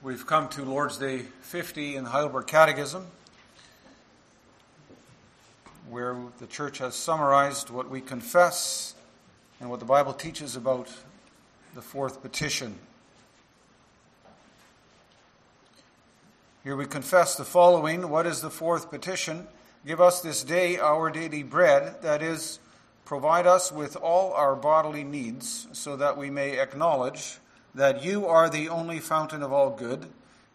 We've come to Lord's Day 50 in the Heidelberg Catechism, where the church has summarized what we confess and what the Bible teaches about the fourth petition. Here we confess the following What is the fourth petition? Give us this day our daily bread, that is, provide us with all our bodily needs, so that we may acknowledge that you are the only fountain of all good,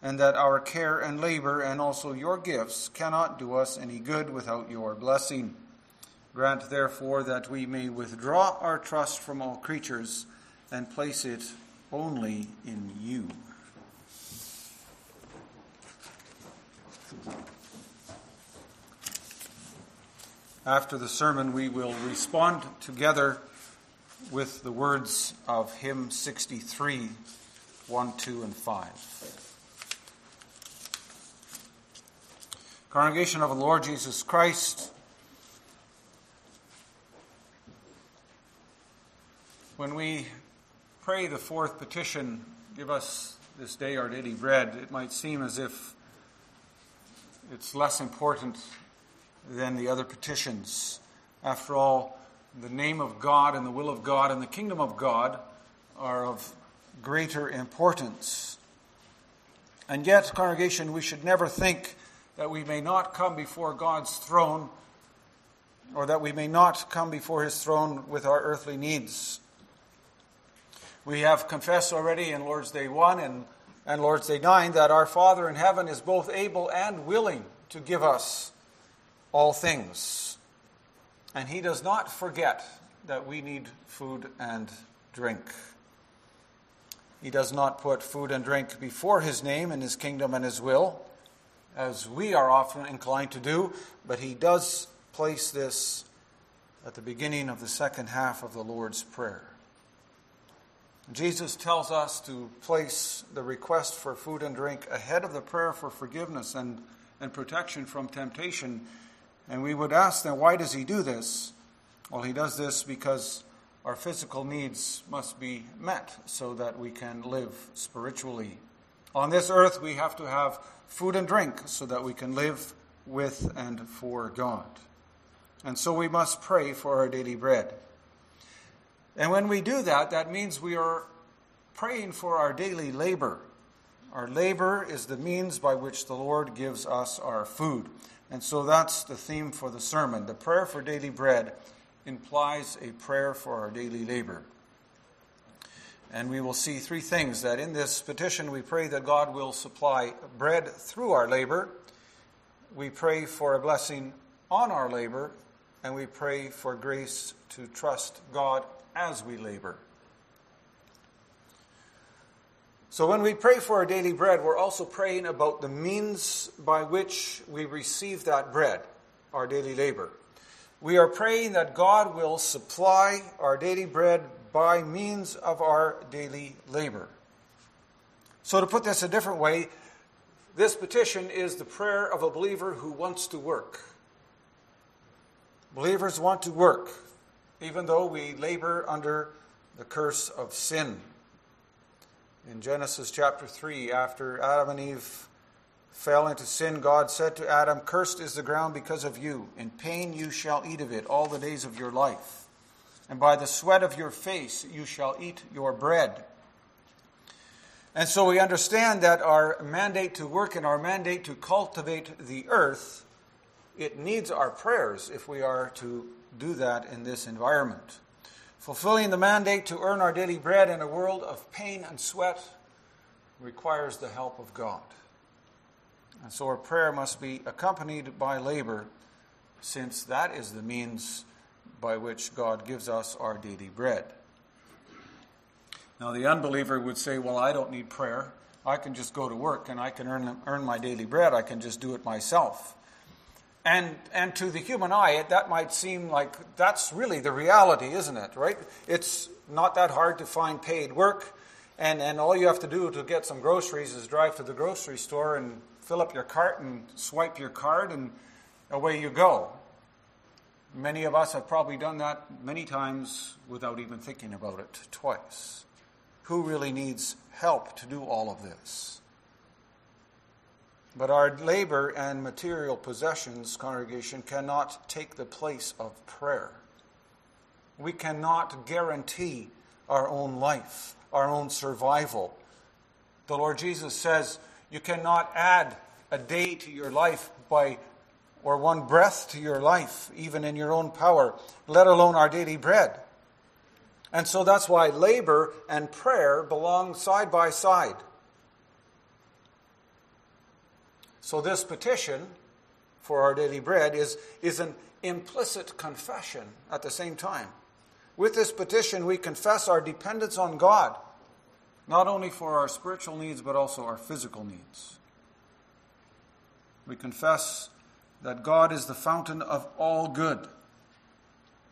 and that our care and labor and also your gifts cannot do us any good without your blessing. Grant, therefore, that we may withdraw our trust from all creatures and place it only in you. After the sermon, we will respond together with the words of hymn 63 1, 2, and 5. Congregation of the Lord Jesus Christ, when we pray the fourth petition, give us this day our daily bread, it might seem as if it's less important than the other petitions. After all, the name of God and the will of God and the kingdom of God are of greater importance. And yet, congregation, we should never think that we may not come before God's throne or that we may not come before his throne with our earthly needs. We have confessed already in Lord's Day 1 and, and Lord's Day 9 that our Father in heaven is both able and willing to give us all things. And he does not forget that we need food and drink. He does not put food and drink before his name and his kingdom and his will, as we are often inclined to do, but he does place this at the beginning of the second half of the Lord's Prayer. Jesus tells us to place the request for food and drink ahead of the prayer for forgiveness and, and protection from temptation and we would ask then, why does he do this? Well, he does this because our physical needs must be met so that we can live spiritually. On this earth, we have to have food and drink so that we can live with and for God. And so we must pray for our daily bread. And when we do that, that means we are praying for our daily labor. Our labor is the means by which the Lord gives us our food. And so that's the theme for the sermon. The prayer for daily bread implies a prayer for our daily labor. And we will see three things that in this petition we pray that God will supply bread through our labor, we pray for a blessing on our labor, and we pray for grace to trust God as we labor. So when we pray for our daily bread, we're also praying about the means by which we receive that bread, our daily labor. We are praying that God will supply our daily bread by means of our daily labor. So, to put this a different way, this petition is the prayer of a believer who wants to work. Believers want to work, even though we labor under the curse of sin in Genesis chapter 3, after Adam and Eve fell into sin, God said to Adam, Cursed is the ground because of you. In pain you shall eat of it all the days of your life. And by the sweat of your face you shall eat your bread. And so we understand that our mandate to work and our mandate to cultivate the earth, it needs our prayers if we are to do that in this environment. Fulfilling the mandate to earn our daily bread in a world of pain and sweat requires the help of God. And so our prayer must be accompanied by labor, since that is the means by which God gives us our daily bread. Now, the unbeliever would say, Well, I don't need prayer. I can just go to work and I can earn, earn my daily bread. I can just do it myself. And, and to the human eye, that might seem like that's really the reality, isn't it? Right? It's not that hard to find paid work, and, and all you have to do to get some groceries is drive to the grocery store and fill up your cart and swipe your card, and away you go. Many of us have probably done that many times without even thinking about it twice. Who really needs help to do all of this? But our labor and material possessions, congregation, cannot take the place of prayer. We cannot guarantee our own life, our own survival. The Lord Jesus says you cannot add a day to your life by or one breath to your life, even in your own power, let alone our daily bread. And so that's why labor and prayer belong side by side. So, this petition for our daily bread is, is an implicit confession at the same time. With this petition, we confess our dependence on God, not only for our spiritual needs, but also our physical needs. We confess that God is the fountain of all good.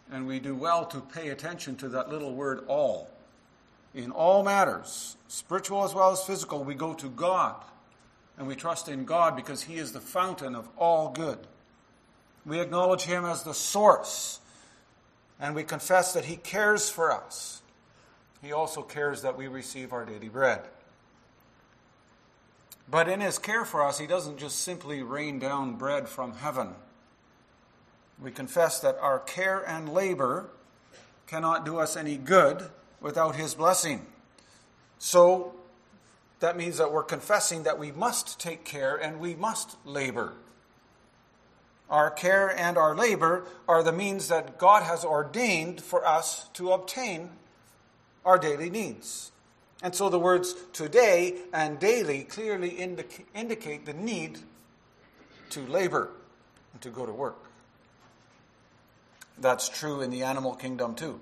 And we do well to pay attention to that little word all. In all matters, spiritual as well as physical, we go to God and we trust in God because He is the fountain of all good. We acknowledge Him as the source, and we confess that He cares for us. He also cares that we receive our daily bread. But in His care for us, He doesn't just simply rain down bread from heaven. We confess that our care and labor cannot do us any good without His blessing. So that means that we're confessing that we must take care and we must labor. Our care and our labor are the means that God has ordained for us to obtain our daily needs. And so the words today and daily clearly indica- indicate the need to labor and to go to work. That's true in the animal kingdom too.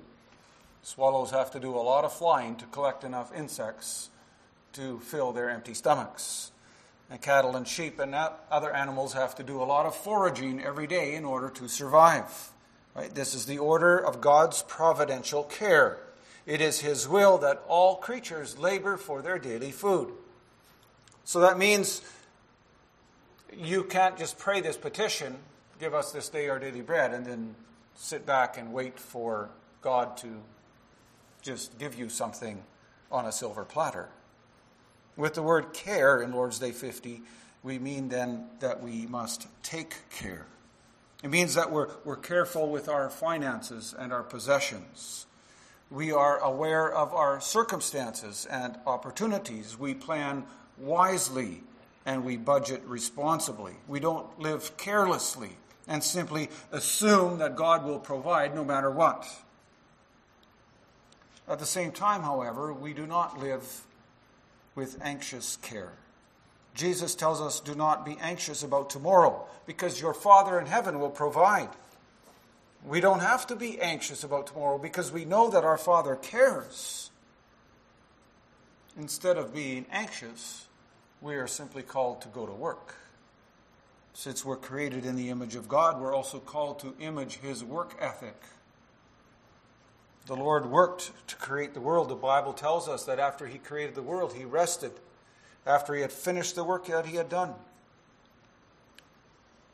Swallows have to do a lot of flying to collect enough insects to fill their empty stomachs. And cattle and sheep and other animals have to do a lot of foraging every day in order to survive. Right? This is the order of God's providential care. It is His will that all creatures labor for their daily food. So that means you can't just pray this petition, give us this day our daily bread, and then sit back and wait for God to just give you something on a silver platter. With the word care in Lord's Day 50, we mean then that we must take care. It means that we're, we're careful with our finances and our possessions. We are aware of our circumstances and opportunities. We plan wisely and we budget responsibly. We don't live carelessly and simply assume that God will provide no matter what. At the same time, however, we do not live with anxious care. Jesus tells us, Do not be anxious about tomorrow, because your Father in heaven will provide. We don't have to be anxious about tomorrow because we know that our Father cares. Instead of being anxious, we are simply called to go to work. Since we're created in the image of God, we're also called to image His work ethic. The Lord worked to create the world. The Bible tells us that after He created the world, He rested after He had finished the work that He had done.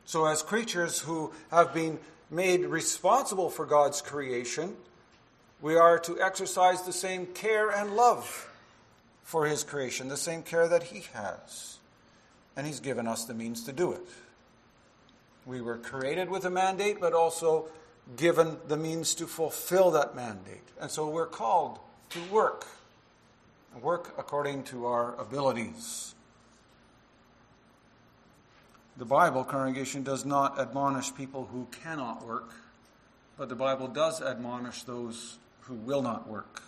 So, as creatures who have been made responsible for God's creation, we are to exercise the same care and love for His creation, the same care that He has. And He's given us the means to do it. We were created with a mandate, but also given the means to fulfill that mandate. And so we're called to work, work according to our abilities. The Bible, congregation, does not admonish people who cannot work, but the Bible does admonish those who will not work.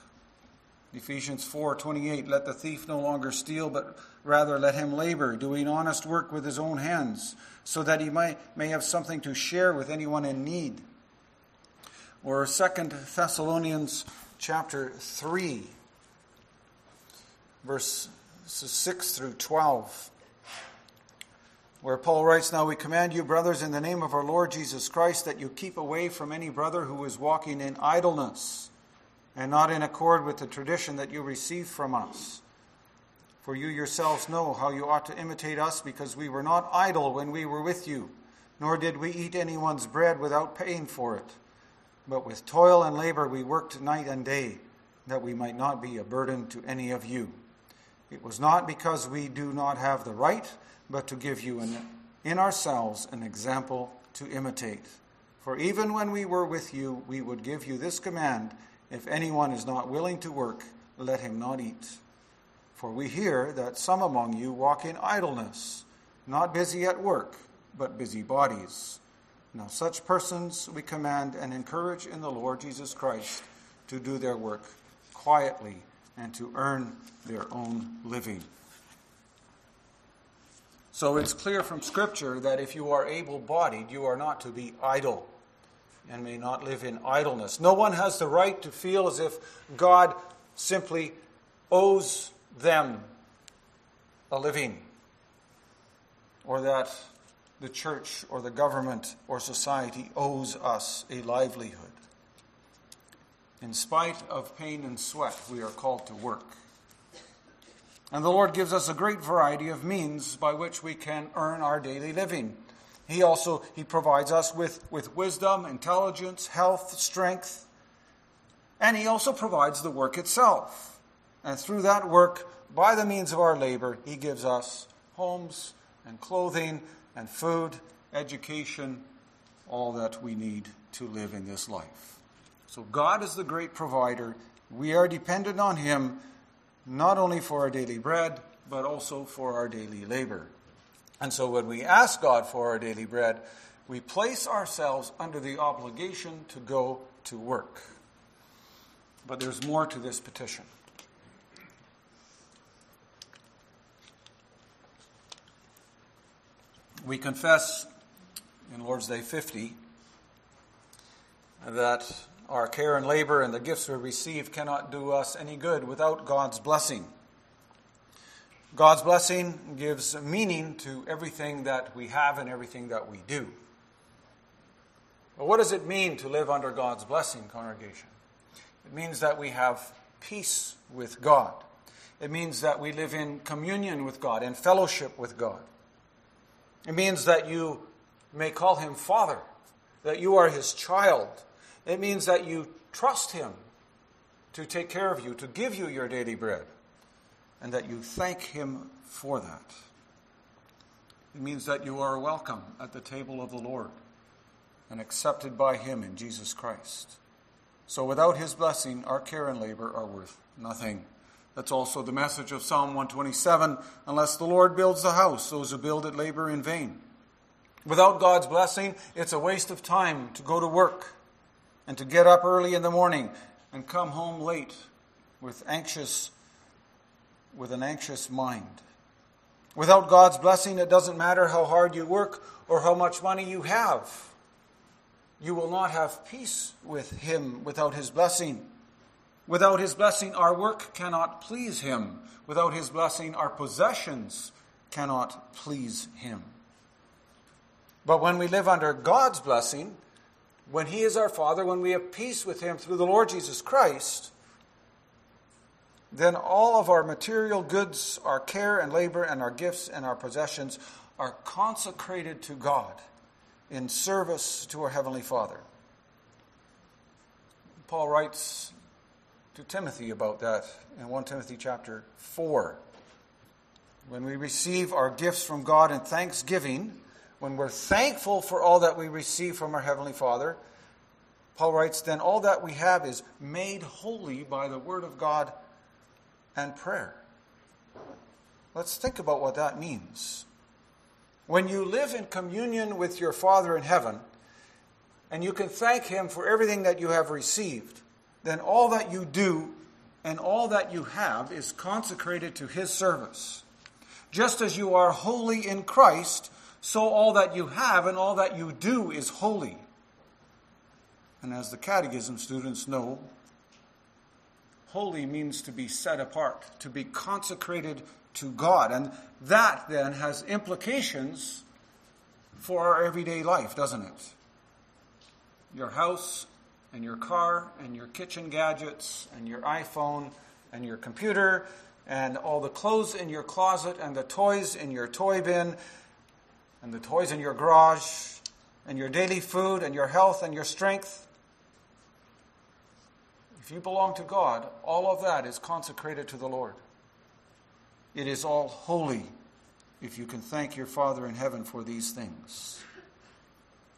Ephesians 4:28 Let the thief no longer steal but rather let him labor doing honest work with his own hands so that he may, may have something to share with anyone in need or Second Thessalonians chapter 3, verses 6 through 12, where Paul writes, Now we command you, brothers, in the name of our Lord Jesus Christ, that you keep away from any brother who is walking in idleness and not in accord with the tradition that you received from us. For you yourselves know how you ought to imitate us, because we were not idle when we were with you, nor did we eat anyone's bread without paying for it. But with toil and labor we worked night and day, that we might not be a burden to any of you. It was not because we do not have the right, but to give you an, in ourselves an example to imitate. For even when we were with you, we would give you this command if anyone is not willing to work, let him not eat. For we hear that some among you walk in idleness, not busy at work, but busy bodies. Now, such persons we command and encourage in the Lord Jesus Christ to do their work quietly and to earn their own living. So it's clear from Scripture that if you are able bodied, you are not to be idle and may not live in idleness. No one has the right to feel as if God simply owes them a living or that the church or the government or society owes us a livelihood. In spite of pain and sweat, we are called to work. And the Lord gives us a great variety of means by which we can earn our daily living. He also he provides us with, with wisdom, intelligence, health, strength, and he also provides the work itself. And through that work, by the means of our labor, he gives us homes and clothing and food, education, all that we need to live in this life. So God is the great provider. We are dependent on him not only for our daily bread, but also for our daily labor. And so when we ask God for our daily bread, we place ourselves under the obligation to go to work. But there's more to this petition. We confess in Lord's Day 50 that our care and labor and the gifts we receive cannot do us any good without God's blessing. God's blessing gives meaning to everything that we have and everything that we do. But what does it mean to live under God's blessing, congregation? It means that we have peace with God. It means that we live in communion with God, in fellowship with God. It means that you may call him Father, that you are his child. It means that you trust him to take care of you, to give you your daily bread, and that you thank him for that. It means that you are welcome at the table of the Lord and accepted by him in Jesus Christ. So without his blessing, our care and labor are worth nothing. That's also the message of Psalm 127 unless the Lord builds the house, those who build it labor in vain. Without God's blessing, it's a waste of time to go to work and to get up early in the morning and come home late with anxious with an anxious mind. Without God's blessing, it doesn't matter how hard you work or how much money you have. You will not have peace with Him without His blessing. Without His blessing, our work cannot please Him. Without His blessing, our possessions cannot please Him. But when we live under God's blessing, when He is our Father, when we have peace with Him through the Lord Jesus Christ, then all of our material goods, our care and labor, and our gifts and our possessions are consecrated to God in service to our Heavenly Father. Paul writes to Timothy about that in 1 Timothy chapter 4. When we receive our gifts from God in thanksgiving, when we're thankful for all that we receive from our Heavenly Father, Paul writes, then all that we have is made holy by the Word of God and prayer. Let's think about what that means. When you live in communion with your Father in heaven, and you can thank Him for everything that you have received, then all that you do and all that you have is consecrated to His service. Just as you are holy in Christ, so all that you have and all that you do is holy. And as the catechism students know, holy means to be set apart, to be consecrated to God. And that then has implications for our everyday life, doesn't it? Your house and your car and your kitchen gadgets and your iPhone and your computer and all the clothes in your closet and the toys in your toy bin and the toys in your garage and your daily food and your health and your strength. If you belong to God, all of that is consecrated to the Lord. It is all holy if you can thank your Father in heaven for these things.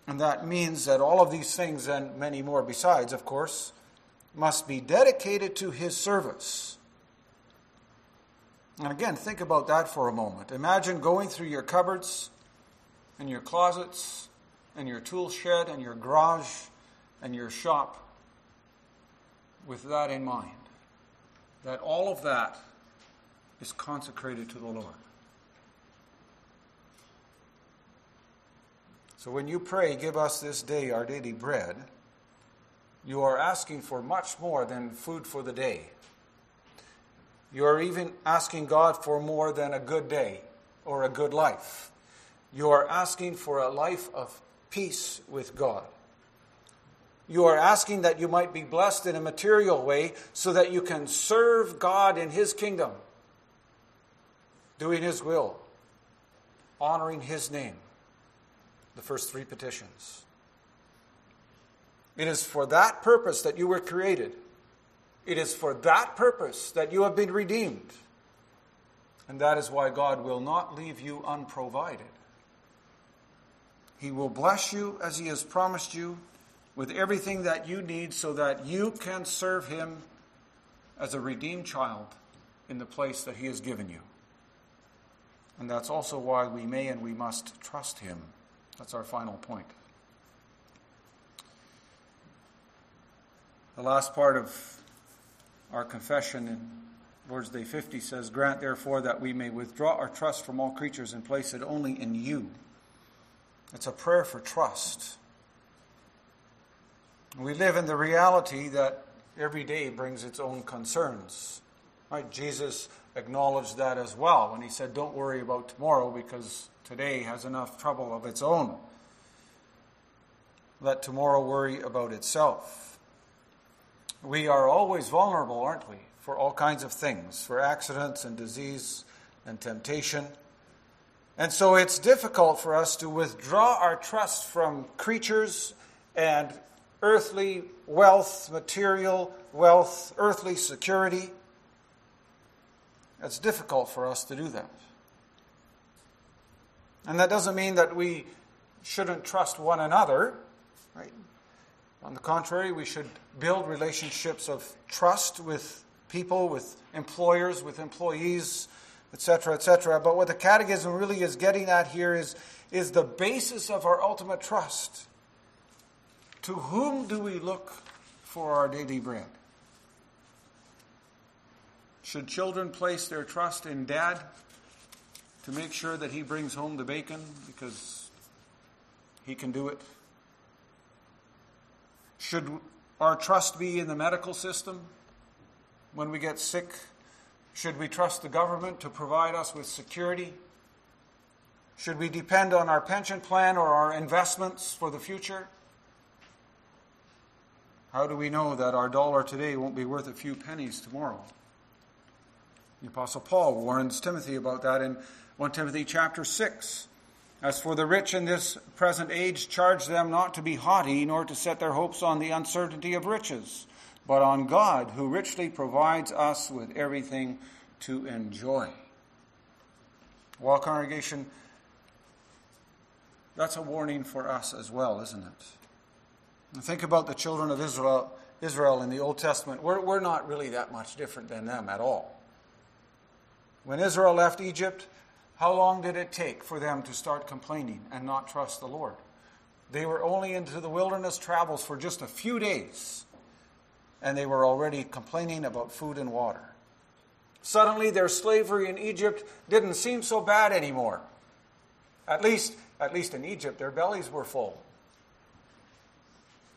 And that means that all of these things, and many more besides, of course, must be dedicated to His service. And again, think about that for a moment. Imagine going through your cupboards and your closets and your tool shed and your garage and your shop with that in mind. That all of that is consecrated to the Lord. So when you pray, give us this day our daily bread, you are asking for much more than food for the day. You are even asking God for more than a good day or a good life. You are asking for a life of peace with God. You are asking that you might be blessed in a material way so that you can serve God in His kingdom, doing His will, honoring His name. The first three petitions. It is for that purpose that you were created. It is for that purpose that you have been redeemed. And that is why God will not leave you unprovided. He will bless you as He has promised you with everything that you need so that you can serve Him as a redeemed child in the place that He has given you. And that's also why we may and we must trust Him. That's our final point. The last part of our confession in Lord's Day 50 says, Grant therefore that we may withdraw our trust from all creatures and place it only in you. It's a prayer for trust. We live in the reality that every day brings its own concerns. Right? Jesus acknowledged that as well when he said, Don't worry about tomorrow because today has enough trouble of its own. Let tomorrow worry about itself. We are always vulnerable, aren't we, for all kinds of things, for accidents and disease and temptation. And so it's difficult for us to withdraw our trust from creatures and earthly wealth, material wealth, earthly security. It's difficult for us to do that. And that doesn't mean that we shouldn't trust one another, right? On the contrary, we should build relationships of trust with people, with employers, with employees, etc., etc. But what the Catechism really is getting at here is, is the basis of our ultimate trust. To whom do we look for our daily bread? Should children place their trust in dad to make sure that he brings home the bacon because he can do it? Should our trust be in the medical system when we get sick? Should we trust the government to provide us with security? Should we depend on our pension plan or our investments for the future? How do we know that our dollar today won't be worth a few pennies tomorrow? The Apostle Paul warns Timothy about that in 1 Timothy chapter 6. As for the rich in this present age, charge them not to be haughty, nor to set their hopes on the uncertainty of riches, but on God, who richly provides us with everything to enjoy. Well, congregation, that's a warning for us as well, isn't it? Think about the children of Israel, Israel in the Old Testament. We're, we're not really that much different than them at all. When Israel left Egypt, how long did it take for them to start complaining and not trust the Lord? They were only into the wilderness travels for just a few days, and they were already complaining about food and water. Suddenly, their slavery in Egypt didn't seem so bad anymore. At least, at least in Egypt, their bellies were full.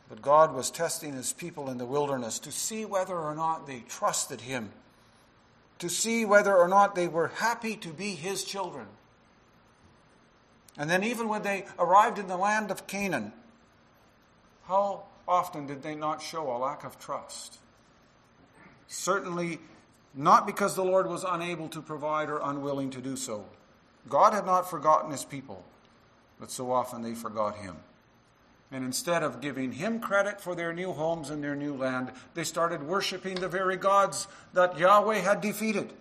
But God was testing his people in the wilderness to see whether or not they trusted him, to see whether or not they were happy to be his children. And then, even when they arrived in the land of Canaan, how often did they not show a lack of trust? Certainly not because the Lord was unable to provide or unwilling to do so. God had not forgotten his people, but so often they forgot him. And instead of giving him credit for their new homes and their new land, they started worshiping the very gods that Yahweh had defeated.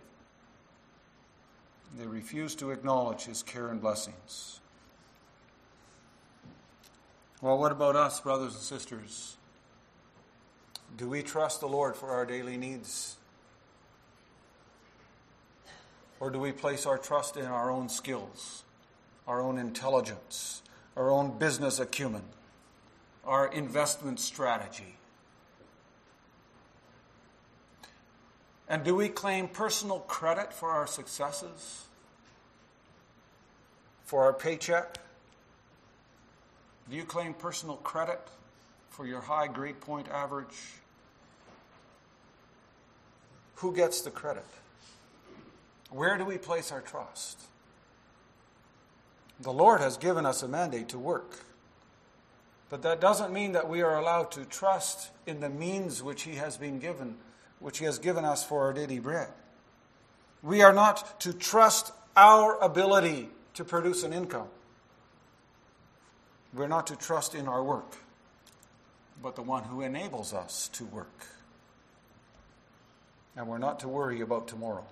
They refused to acknowledge his care and blessings. Well, what about us, brothers and sisters? Do we trust the Lord for our daily needs? Or do we place our trust in our own skills, our own intelligence, our own business acumen, our investment strategy? And do we claim personal credit for our successes? For our paycheck? Do you claim personal credit for your high grade point average? Who gets the credit? Where do we place our trust? The Lord has given us a mandate to work. But that doesn't mean that we are allowed to trust in the means which He has been given, which He has given us for our daily bread. We are not to trust our ability to produce an income. We're not to trust in our work, but the one who enables us to work. And we're not to worry about tomorrow.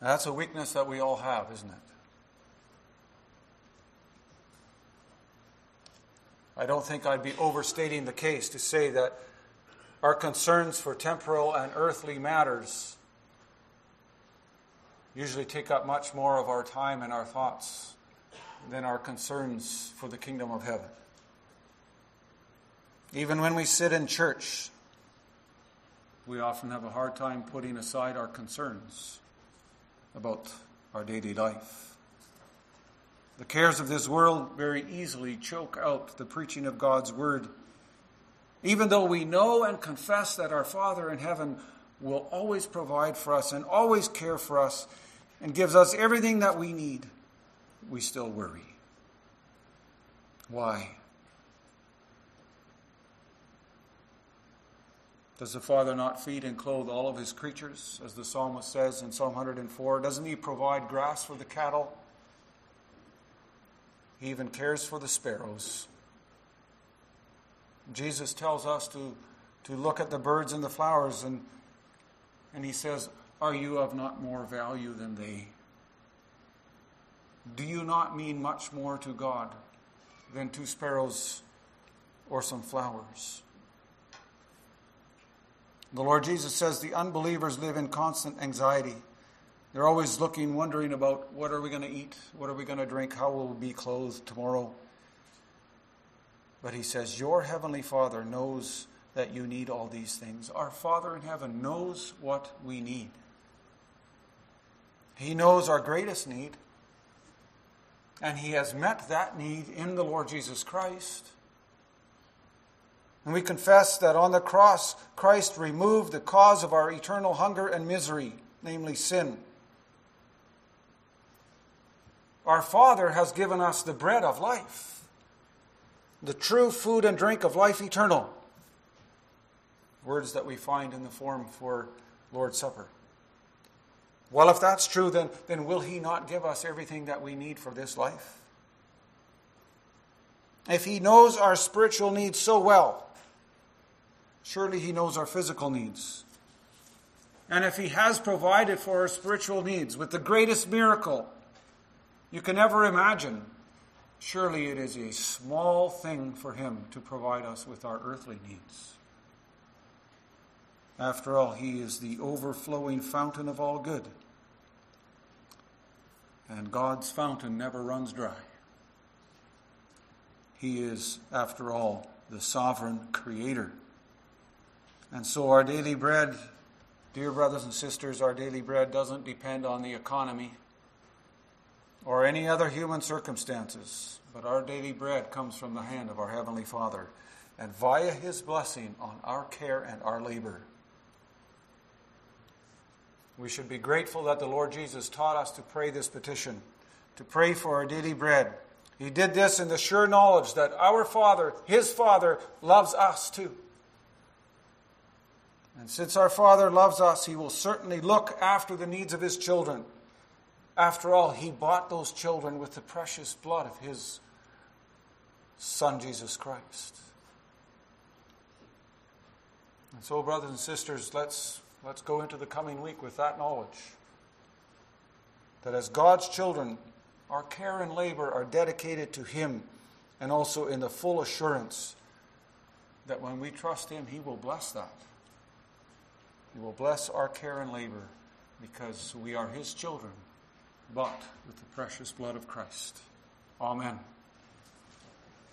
That's a weakness that we all have, isn't it? I don't think I'd be overstating the case to say that our concerns for temporal and earthly matters usually take up much more of our time and our thoughts than our concerns for the kingdom of heaven. Even when we sit in church, we often have a hard time putting aside our concerns about our daily life. The cares of this world very easily choke out the preaching of God's word. Even though we know and confess that our Father in heaven will always provide for us and always care for us and gives us everything that we need, we still worry. Why? Does the Father not feed and clothe all of his creatures, as the psalmist says in Psalm 104? Doesn't he provide grass for the cattle? He even cares for the sparrows. Jesus tells us to, to look at the birds and the flowers, and, and he says, Are you of not more value than they? Do you not mean much more to God than two sparrows or some flowers? The Lord Jesus says the unbelievers live in constant anxiety. They're always looking, wondering about what are we going to eat? What are we going to drink? How will we be clothed tomorrow? But he says, Your heavenly Father knows that you need all these things. Our Father in heaven knows what we need. He knows our greatest need, and He has met that need in the Lord Jesus Christ. And we confess that on the cross, Christ removed the cause of our eternal hunger and misery, namely sin. Our Father has given us the bread of life, the true food and drink of life eternal. Words that we find in the form for Lord's Supper. Well, if that's true, then, then will He not give us everything that we need for this life? If He knows our spiritual needs so well, surely He knows our physical needs. And if He has provided for our spiritual needs with the greatest miracle you can ever imagine, surely it is a small thing for Him to provide us with our earthly needs. After all, He is the overflowing fountain of all good. And God's fountain never runs dry. He is, after all, the sovereign creator. And so our daily bread, dear brothers and sisters, our daily bread doesn't depend on the economy or any other human circumstances, but our daily bread comes from the hand of our Heavenly Father and via His blessing on our care and our labor. We should be grateful that the Lord Jesus taught us to pray this petition, to pray for our daily bread. He did this in the sure knowledge that our Father, His Father, loves us too. And since our Father loves us, He will certainly look after the needs of His children. After all, He bought those children with the precious blood of His Son, Jesus Christ. And so, brothers and sisters, let's, let's go into the coming week with that knowledge. that as God's children, our care and labor are dedicated to Him and also in the full assurance that when we trust Him, He will bless that. He will bless our care and labor because we are His children, bought with the precious blood of Christ. Amen.